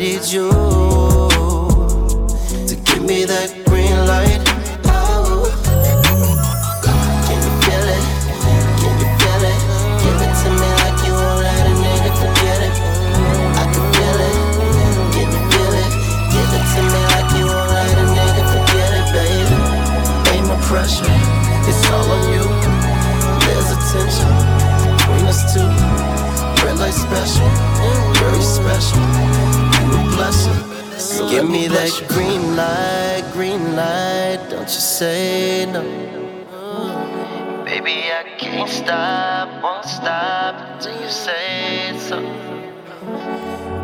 needed you. say no. Baby, I can't stop, won't stop until you say so.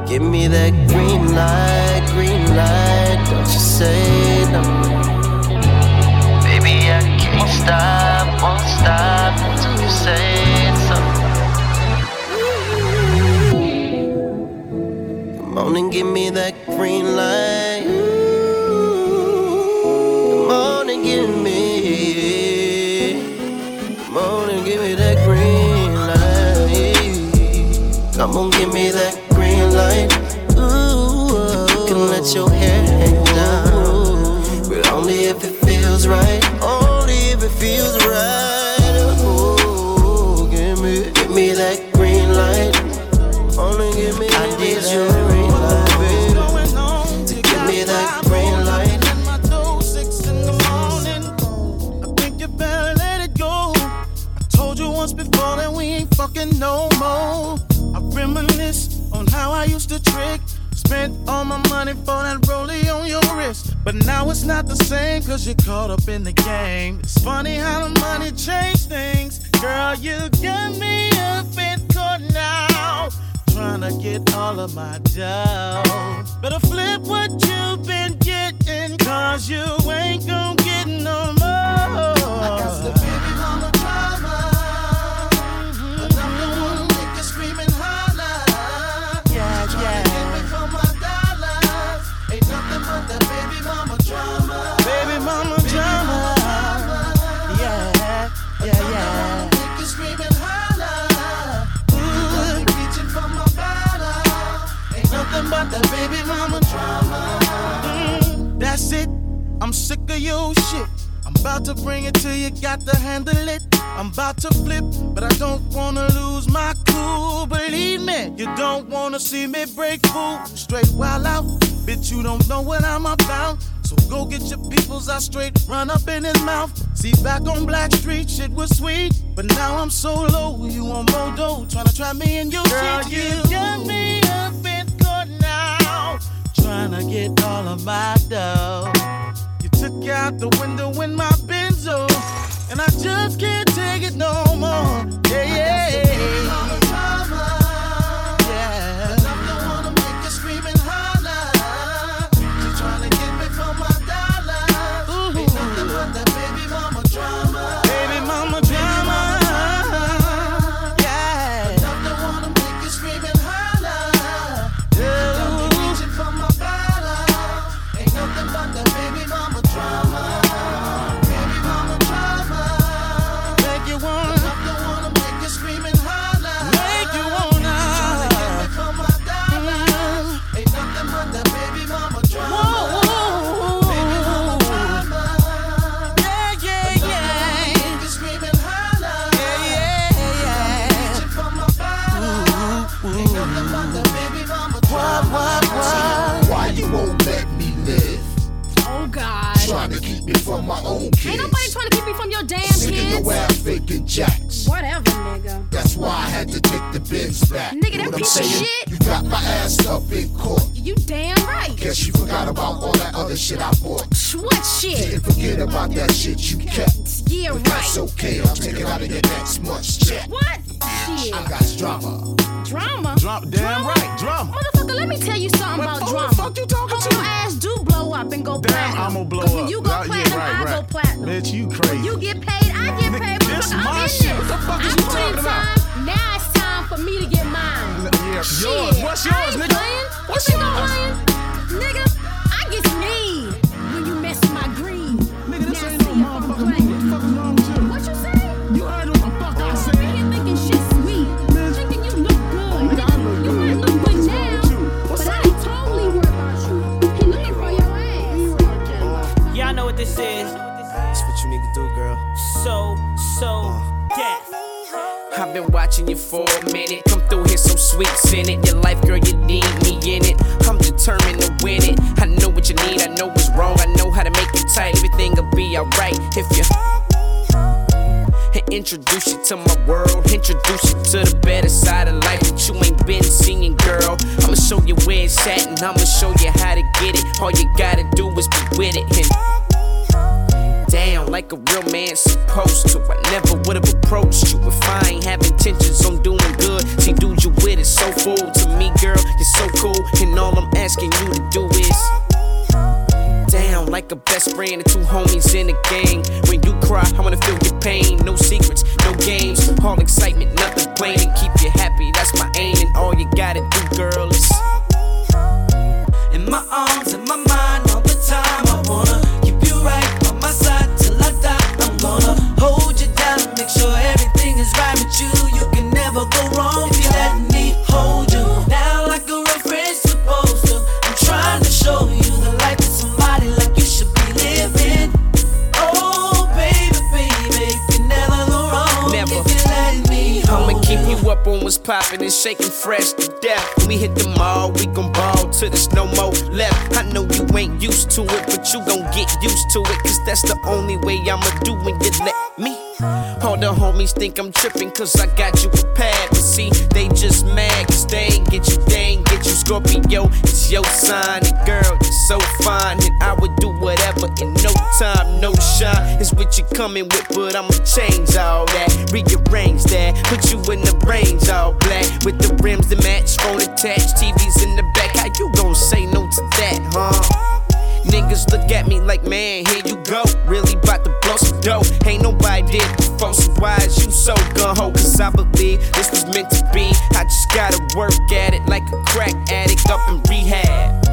Give me that green light, green light, don't you say no. Baby, I can't stop, won't stop until you say so. Come on and give me that green light. feels the same cause you're caught up in the game. It's funny how the money changes things. Girl, you got me up in court now. Trying to get all of my dough. Better flip what you've been getting cause you ain't gonna get no more. Your shit. I'm about to bring it to you, got to handle it. I'm about to flip, but I don't wanna lose my cool. Believe me, you don't wanna see me break through. Straight wild out, bitch, you don't know what I'm about. So go get your peoples, I straight run up in his mouth. See, back on Black Street, shit was sweet. But now I'm so low, you on Modo, tryna trap try me in you Girl, shit, you, you me up and court now. tryna get all of my dough. You out the window in my benzo, and I just can't take it no more. Yeah, yeah. Damn Sick kids. Sick of your ass faking jacks. Whatever, nigga. That's why I had to take the bins back. Nigga, that piece of shit. You got my ass up in court. You damn right. Guess you forgot about all that other shit I bought. What shit? Didn't forget about that shit you kept. Yeah, but right. That's okay. I'll take it out of your next month's check. What? Shit. I got drama. Drama? Dra- damn drama? right, drama. Motherfucker, let me tell you something what about drama. What the fuck you talking Hope to? your ass do blow up and go damn, platinum. I'ma blow up. when you go right, platinum, yeah, right, I right. go platinum. Bitch, you crazy. When you get paid, I get paid. This Motherfucker, my I'm in shit. this. What the fuck is I you put talking in about? time. Now it's time for me to get mine. Yeah, Shit. yours. What's yours, I ain't nigga? Playing. What's you yours? playing? Nigga, been watching you for a minute. Come through here, some sweets in it. Your life, girl, you need me in it. I'm determined to win it. I know what you need, I know what's wrong. I know how to make it tight. Everything'll be alright if you. Introduce you to my world. Introduce you to the better side of life that you ain't been seeing, girl. I'ma show you where it's at and I'ma show you how to get it. All you gotta do is be with it. And like a real man supposed to. I never would've approached you if I ain't have intentions on doing good. See, dude, you with it so full to me, girl. You're so cool, and all I'm asking you to do is down like a best friend and two homies in a gang. When you cry, I wanna feel your pain. No secrets, no games, all excitement, nothing plain. And keep you happy, that's my aim. And all you gotta do, girl, is in my arms, in my mind, everything is right with you. You can never go wrong if you let me hold you down like a real friend's supposed to. I'm trying to show you the life of somebody like you should be living. Oh, baby, baby, you can never go wrong Never. if you let me hold I'ma keep you up on what's poppin' and shaking fresh to death. When we hit the mall, we gon' ball till there's no more left. I know ain't used to it, but you gon' get used to it. Cause that's the only way I'ma do when you let me. All the homies think I'm trippin' cause I got you prepared. But see, they just mad cause they ain't get you, they ain't get you. Scorpio, it's your sign. And girl, you're so fine. And I would do whatever in no time, no shine. It's what you're coming with, but I'ma change all that. Rearrange that, put you in the range all black. With the rims that match, phone attached, TVs in the back. How you gon' say no that, huh? Niggas look at me like, man, here you go. Really bout to blow some dough. Ain't nobody did before, so why is you so gun ho? Cause I believe this was meant to be. I just gotta work at it like a crack addict up in rehab.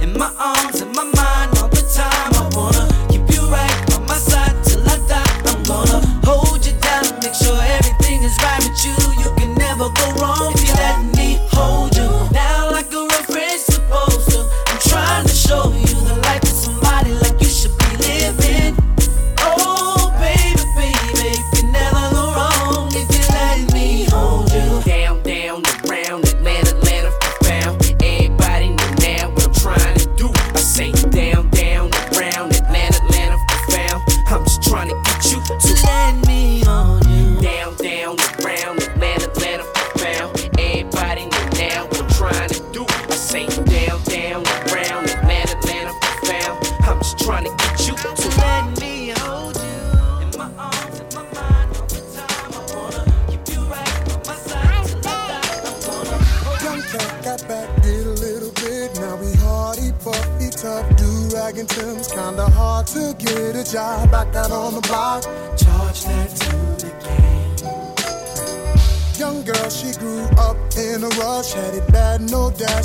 In my arms, in my mind, all the time. I wanna keep you right by my side till I die. I'm gonna hold you down, make sure everything is right with you. You can never go wrong if you let me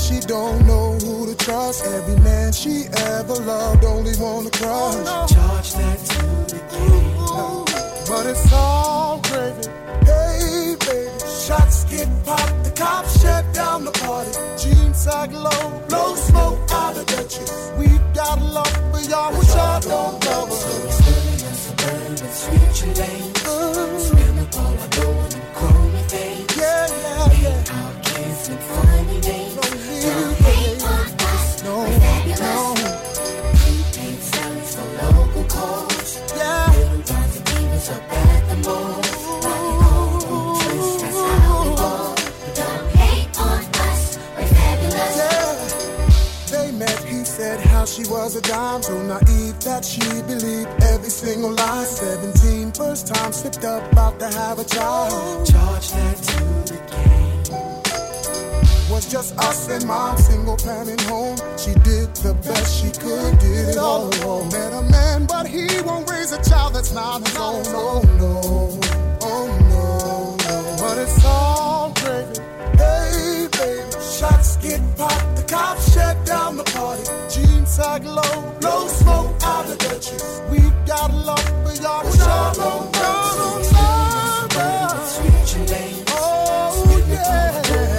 She don't know who to trust. Every man she ever loved only wanna crush. Charge that to the game. But it's all gravy. Hey, baby. Shots get popped, the cops shut down the party. Jeans sag low, blow smoke out of the chest. We got love for y'all, which y'all don't was so naive that she believed every single lie. 17, first time slipped up, about to have a child. Charge that to the game. Was just us and mom, single parent home. She did the best she could, did it all alone. Met a man, but he won't raise a child that's not his own. Oh no, oh no, no. But it's all gravy. Baby, shots get popped, the cops shut down the party. Jeans sag low, blow smoke out of the. We got love but y'all don't, y'all don't love us. Switching lanes. Oh yeah.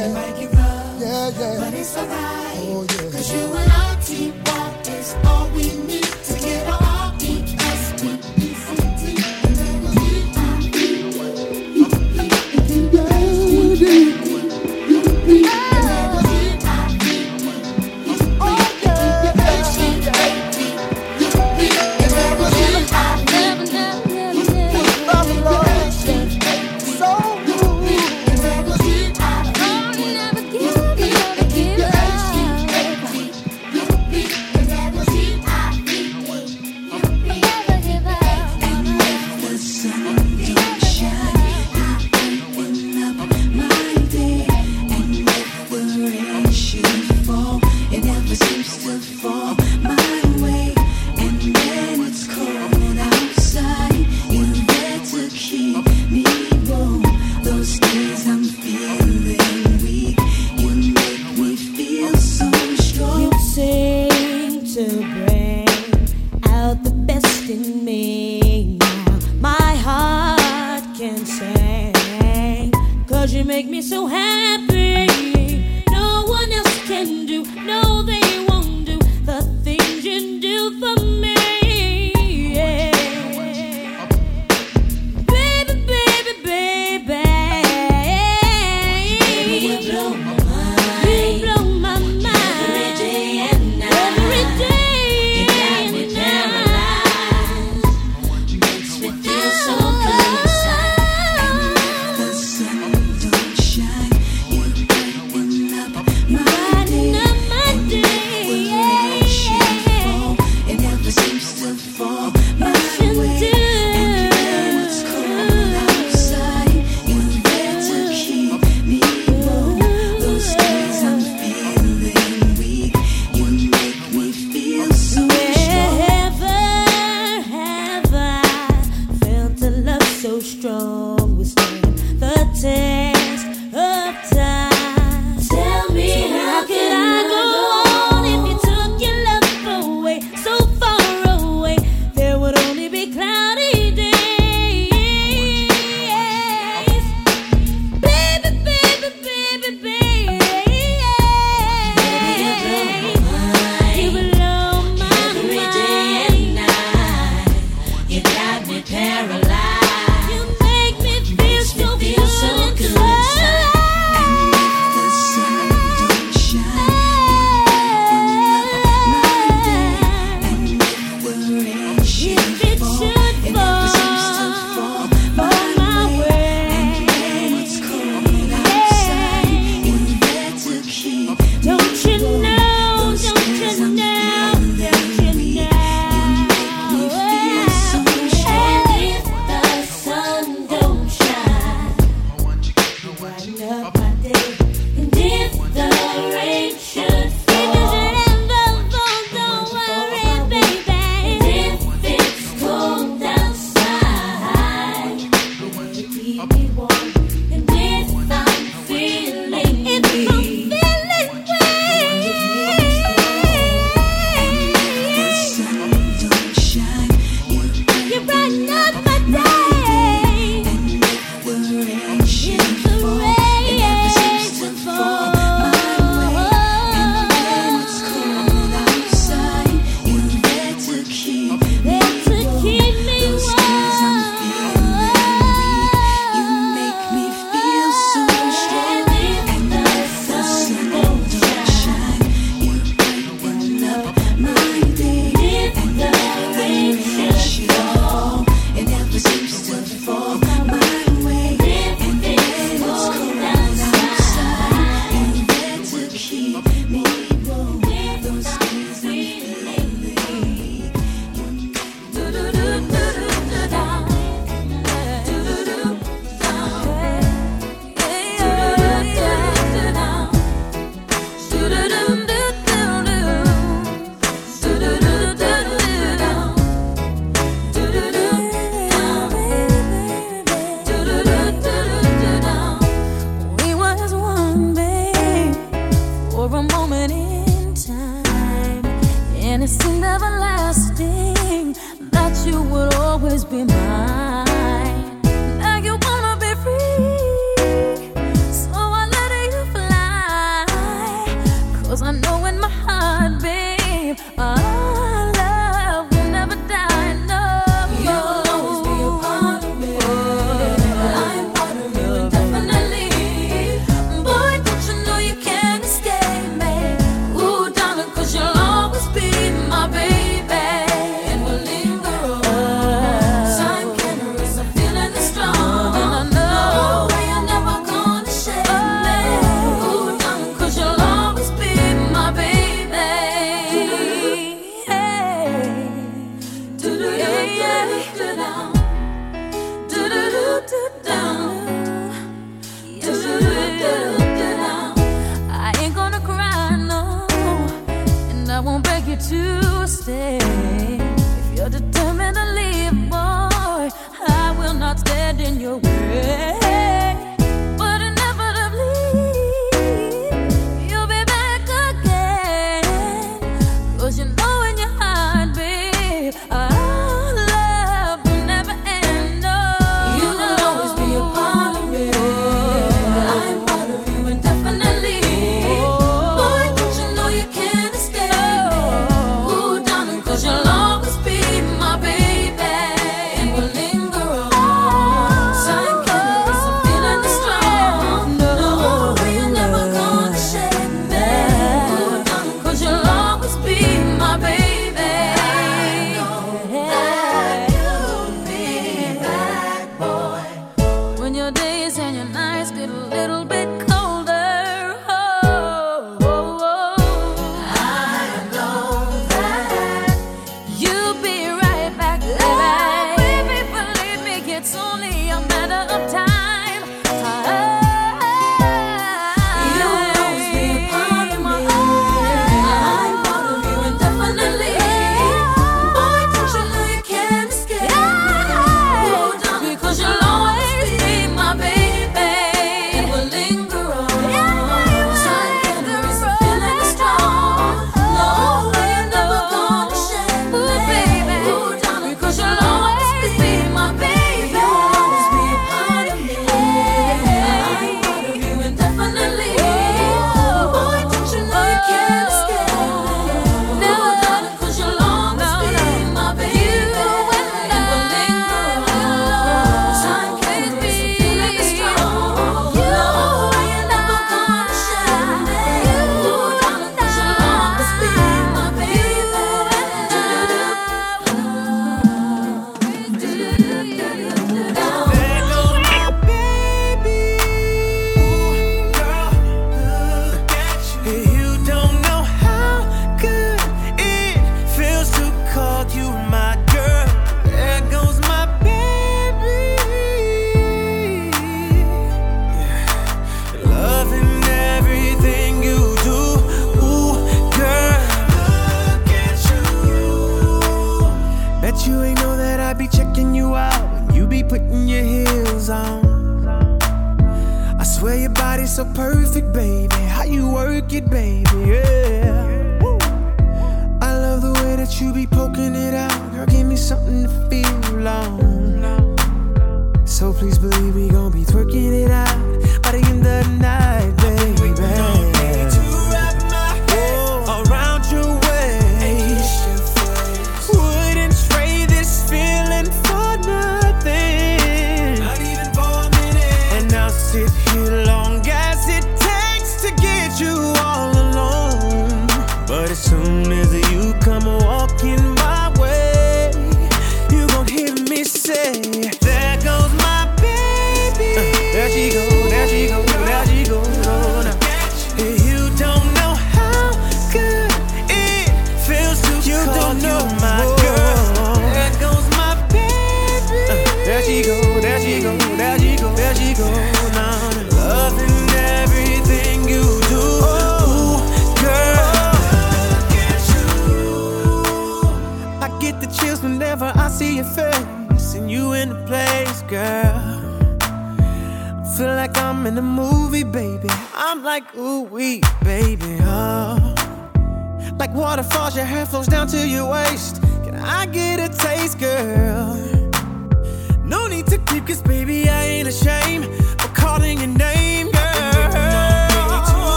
Yeah, yeah, might get rough, yeah, but it's alright. Oh, yeah. Cause you and I, T-Ball,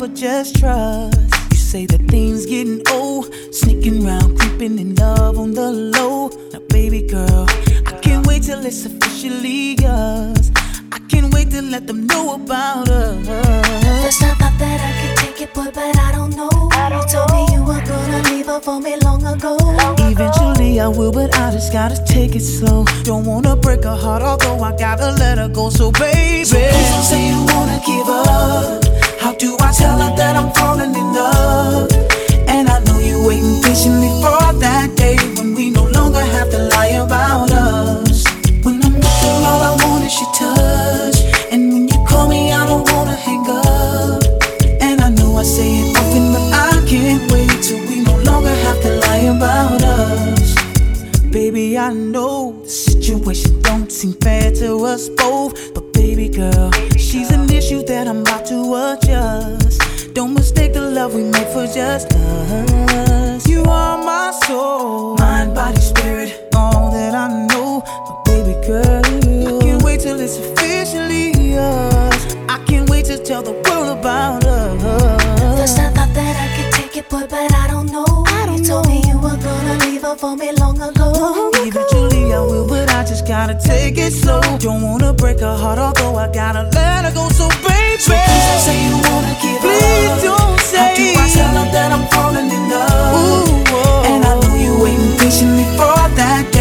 but just trust. You say that things getting old, sneaking around, creeping in love on the low. Now, baby girl, I can't wait till it's officially yours. I can't wait to let them know about us. First I thought that I could take it, boy, but I don't know. you told me you were gonna leave her for me long ago. Eventually I will, but I just gotta take it slow. Don't wanna break her heart, although I gotta let her go. So baby, so please don't say you wanna give up. Tell her that I'm falling in love? And I know you're waiting patiently for that day when we no longer have to lie about us. When I'm with her, all I want is your touch. And when you call me, I don't wanna hang up. And I know I say it often, but I can't wait till we no longer have to lie about us. Baby, I know the situation don't seem fair to us both. But baby girl, she's an issue that I'm about to adjust. Don't love we made for just us. You are my soul, mind, body, spirit, all that I know. But baby girl, I can't wait till it's officially yours. I can't wait to tell the world about us. First I thought that I could take it, boy, but I don't know. you told me you were gonna leave her for me long ago. Eventually I will, but I just gotta take it slow. Don't wanna break her heart, although I gotta let her go. So baby, so please don't say you wanna give please up. don't say. How do I tell her that I'm falling in love? Ooh. And I know you waiting patiently for that day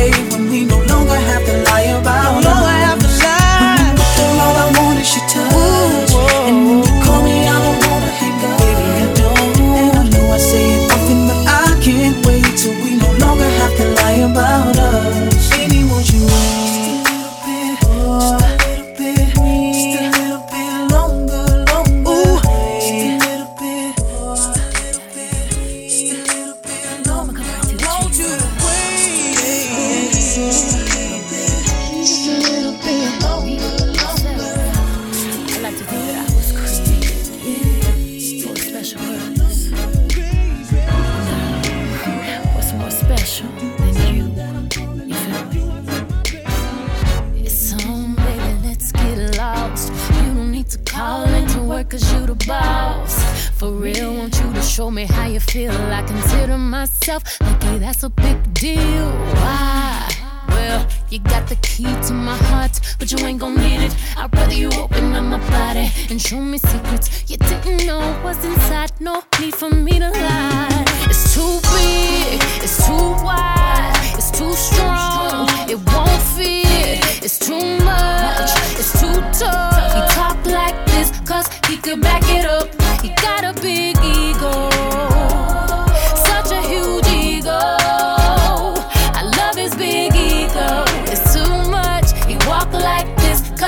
feel. I consider myself lucky, that's a big deal. Why? Well, you got the key to my heart, but you ain't gon' need it. I'd rather you open up my body and show me secrets you didn't know was inside. No need for me to lie. It's too big, it's too wide, it's too strong. It won't fit, it's too much, it's too tough. He talk like this, cause he could back it up. He got a big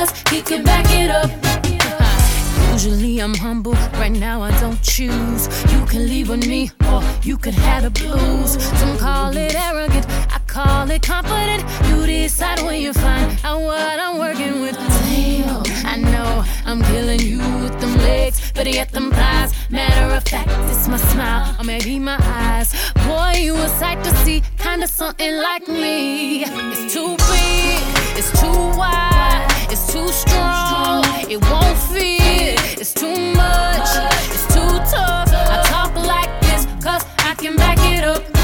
cause he can back it up. Usually I'm humble, right now I don't choose. You can leave with me, or you could have the blues. Some call it arrogant, I call it confident. You decide when you find out what I'm working with. Damn, I know I'm killing you with them legs, but yet them thighs. Matter of fact, it's my smile, or maybe my eyes. Boy, you a sight to see, kinda something like me. It's too big, it's too wide, it's too strong, it won't fit. It's too much, it's too tough. I talk like this, cause I can back it up.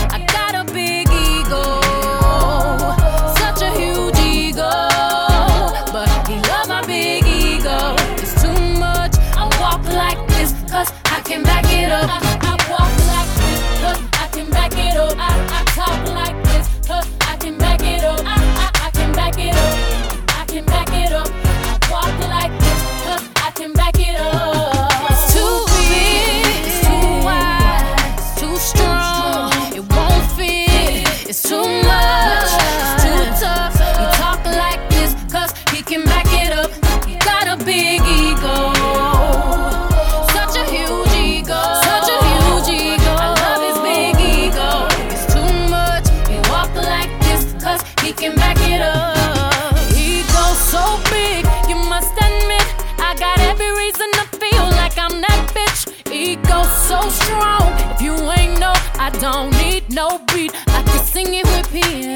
No beat. I can sing it with piano.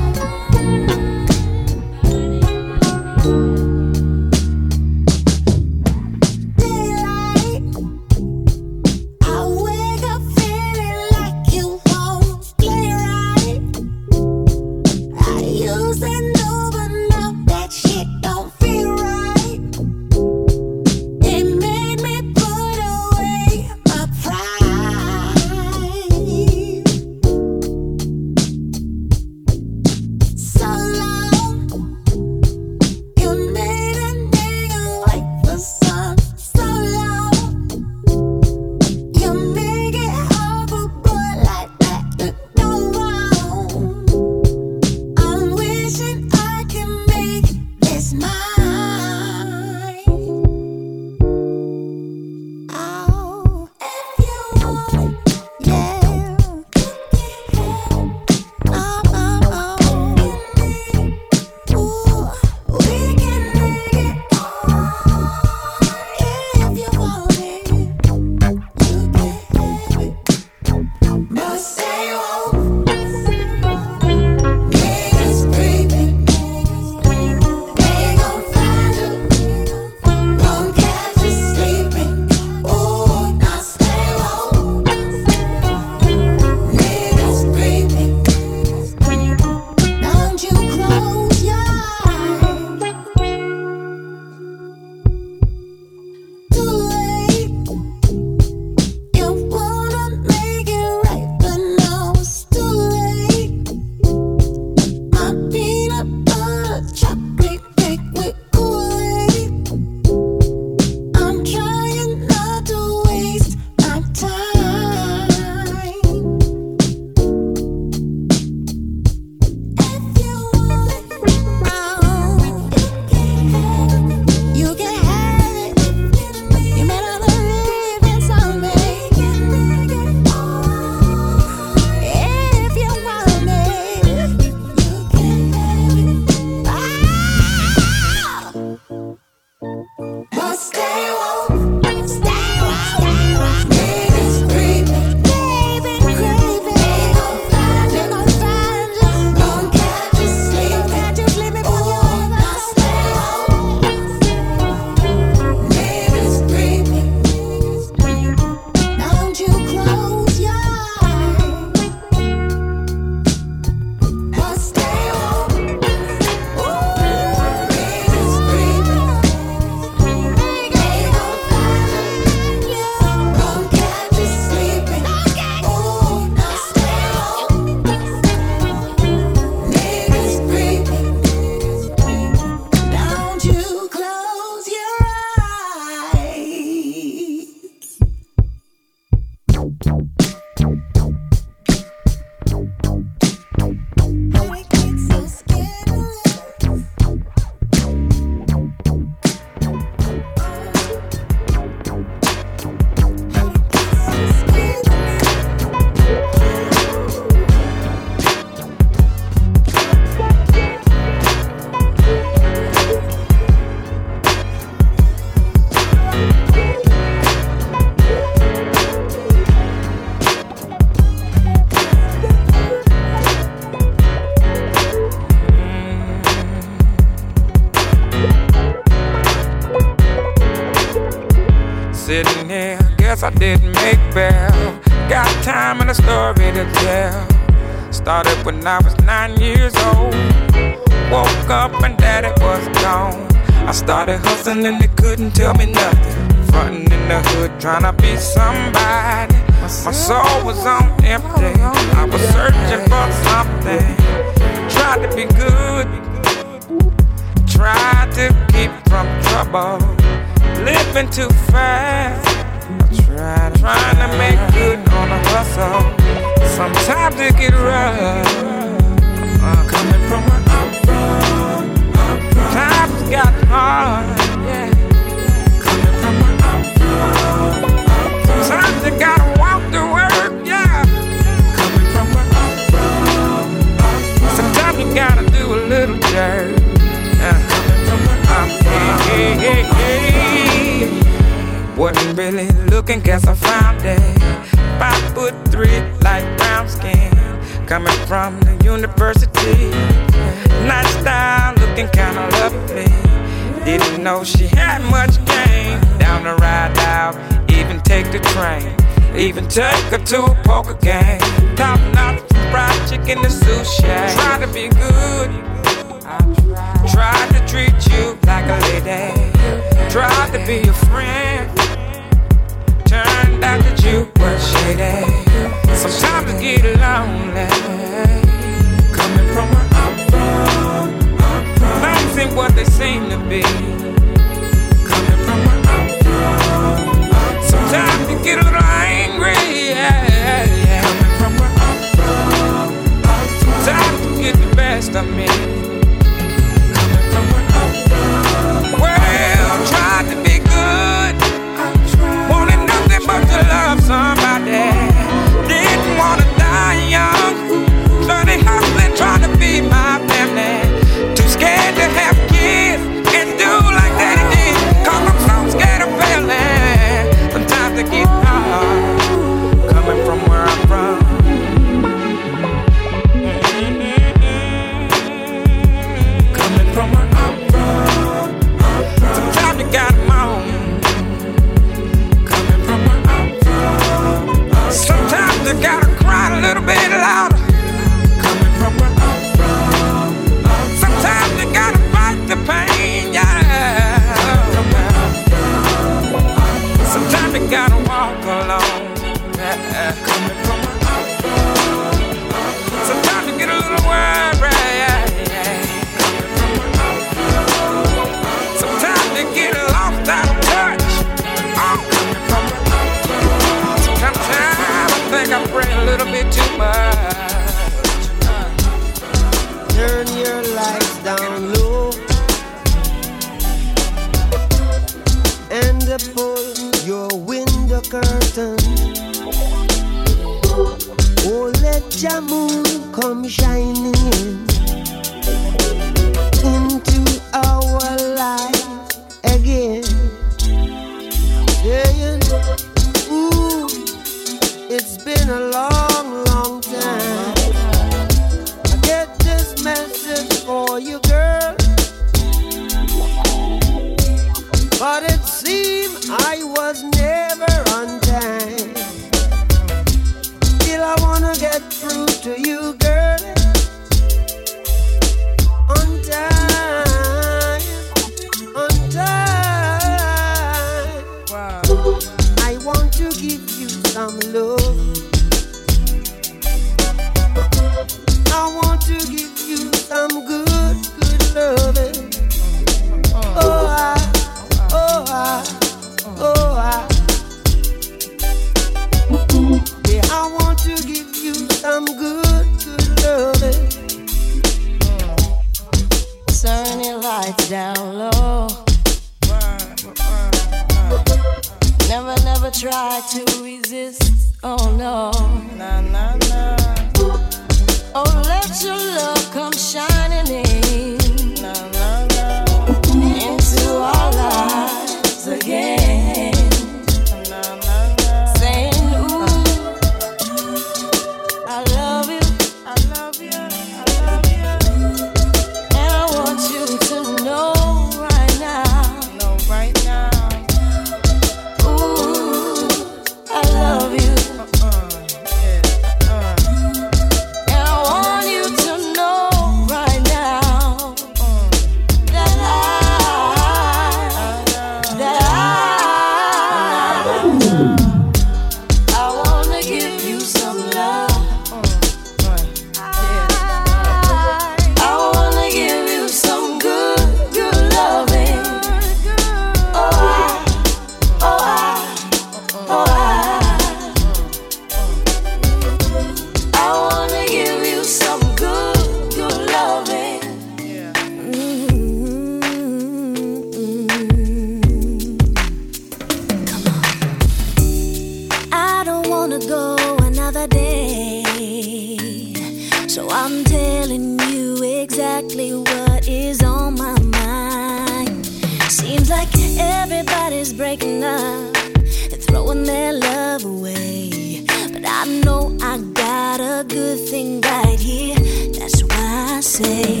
know I got a good thing right here. That's why I say,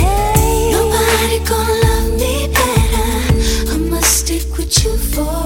hey, nobody gonna love me better. I must stick with you for.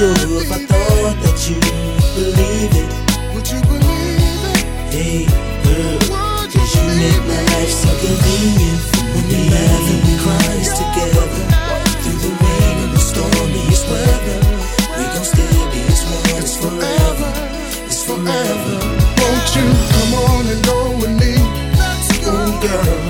sure if I thought that you believe it. Would you believe it? Hey, girl, cause you make my life so convenient. When we laugh and we cry together, through the rain and the stormiest weather, we gon' still be as one. It's forever. It's forever. Won't you come on and go with me, Let's go. girl?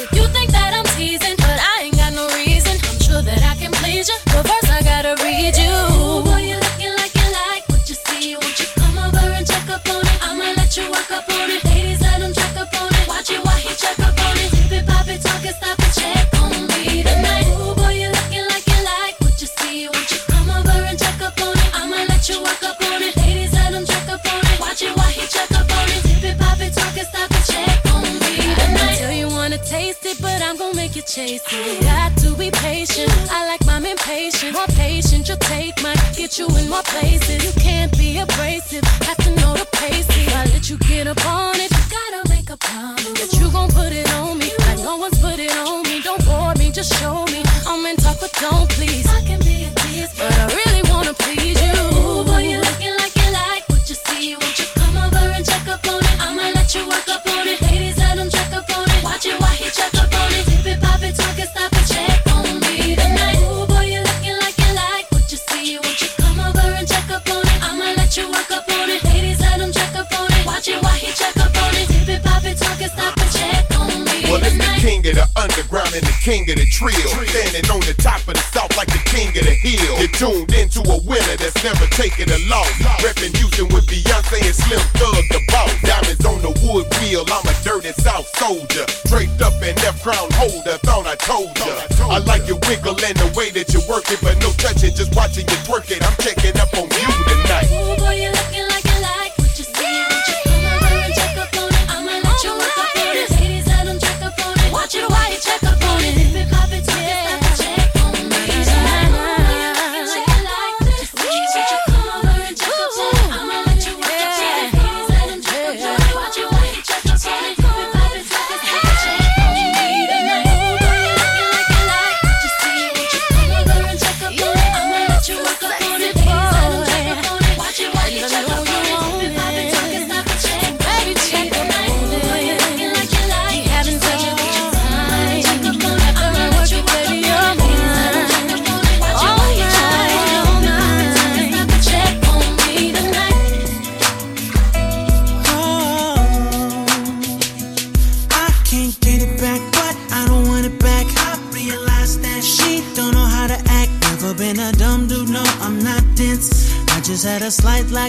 You think Got to be patient. I like my mine patient. More patient, you'll take mine. Get you in more places. You can't be abrasive. Have to know the pace. If I let you get up on it, you gotta make a promise that you gon' put it on me. Like no one's put it on me. Don't bore me, just show me. I'm in talk, but don't please. I can be a tease, but I king of the trio. Standing on the top of the south like the king of the hill. You're tuned into a winner that's never taken a loss. Reppin' Houston with Beyonce and Slim Thug the boss. Diamonds on the wood wheel, I'm a dirty south soldier. Draped up in F crown holder, thought I told ya. I like your wiggle and the way that you work it, but no touching, just watching you twerk it. I'm checking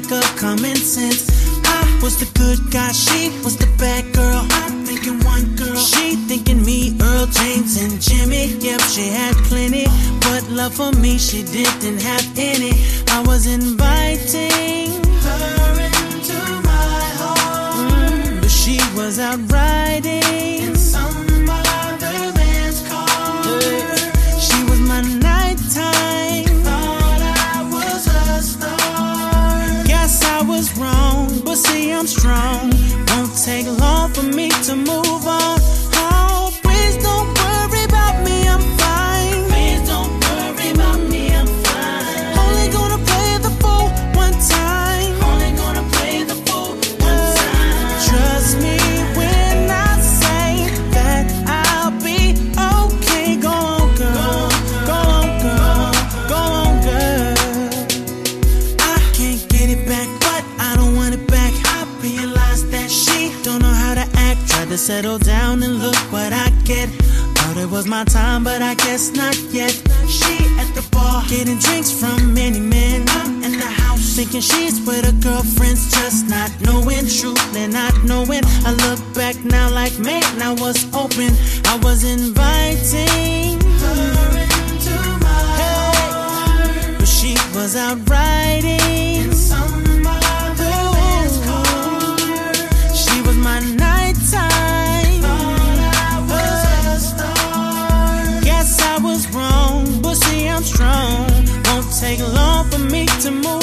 lack of common sense. I was the good guy, she was the bad girl. I'm thinking one girl, she thinking me, Earl James and Jimmy. Yep, she had plenty, but love for me she didn't have any. I was inviting her into my heart, mm, but she was out riding. strong. Won't take long for me was my time, but I guess not yet. She at the bar, getting drinks from many men. I'm in the house, thinking she's with her girlfriends, just not knowing truth and not knowing. I look back now like, man, I was open. I was inviting her into my hey. But she was out riding. take long for me to move.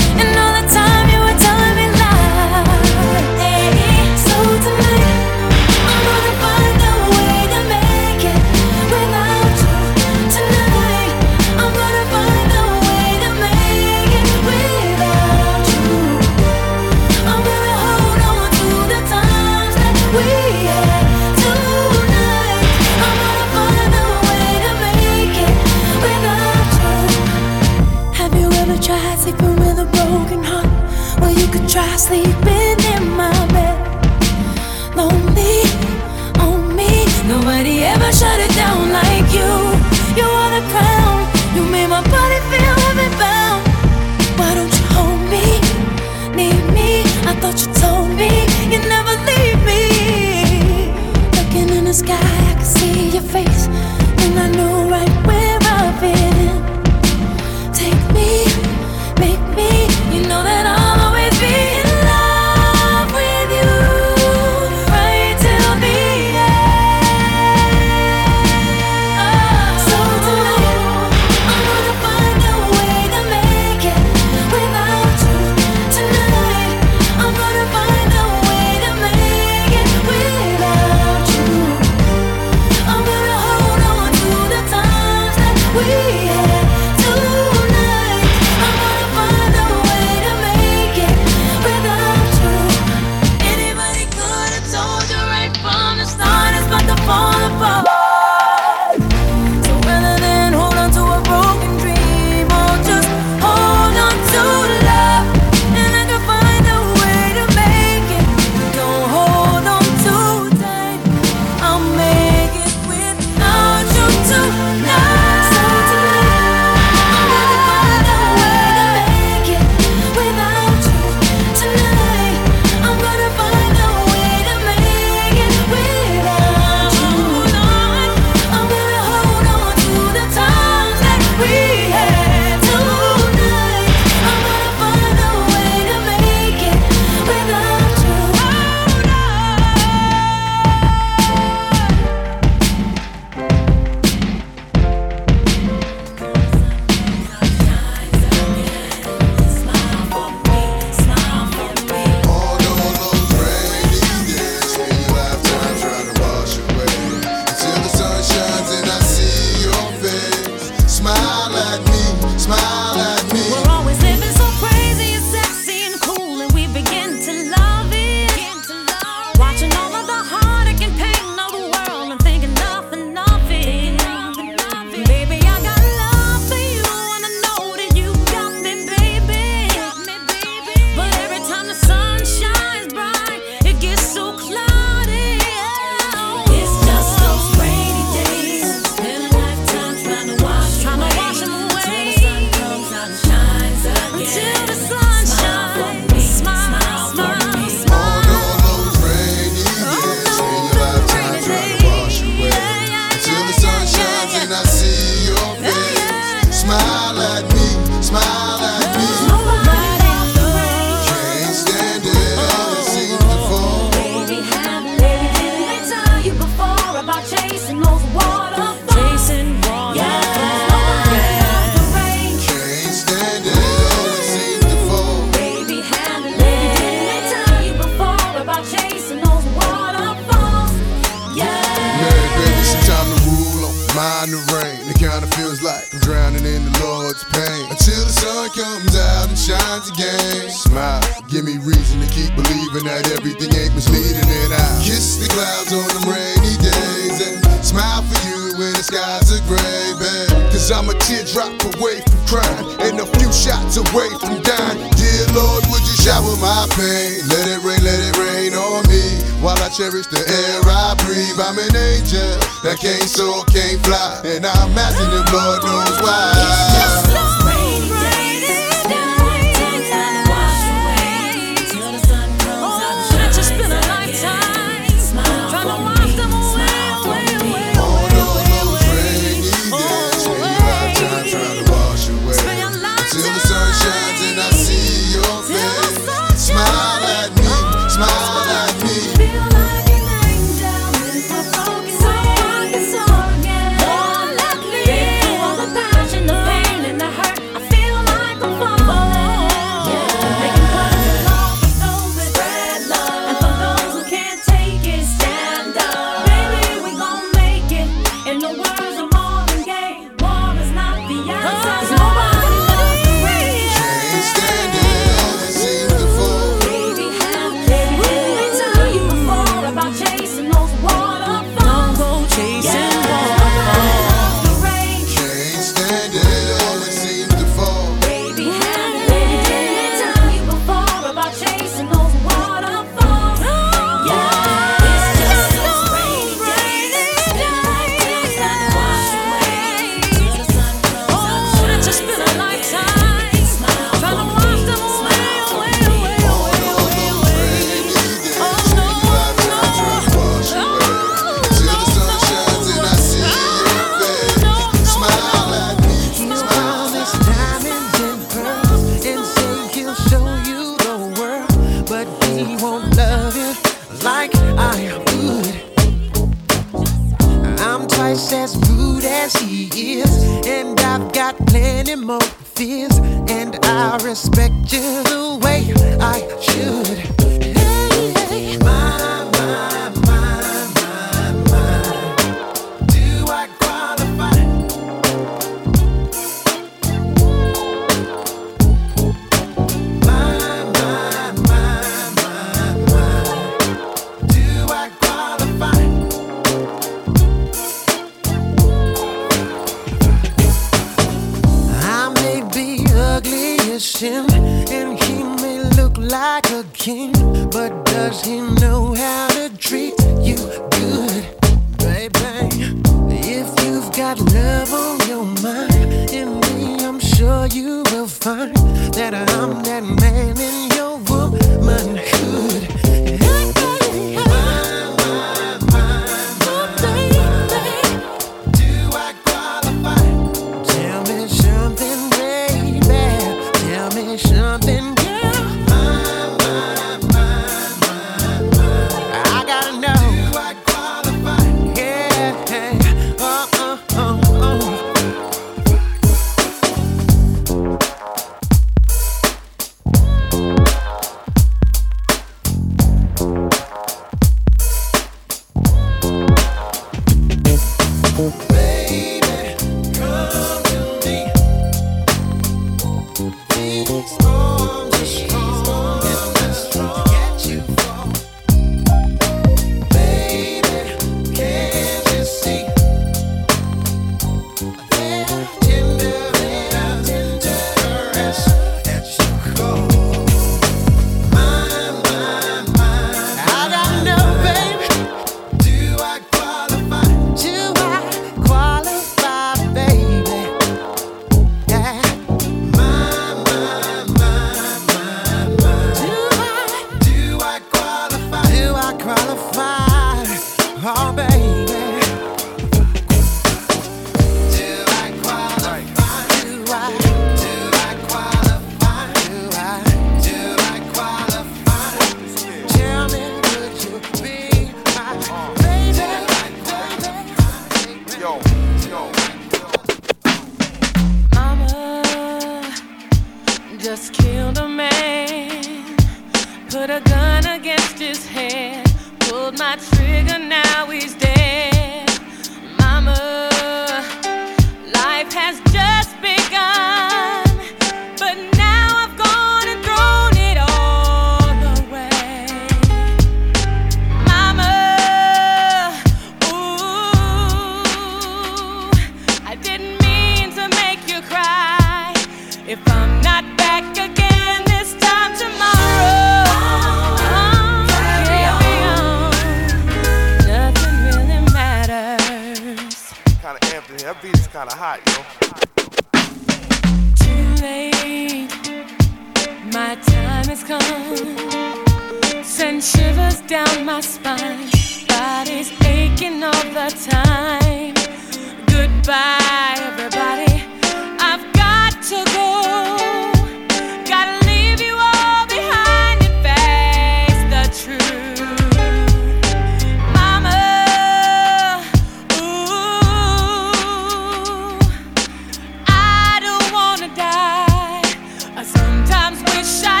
Sometimes wish I'd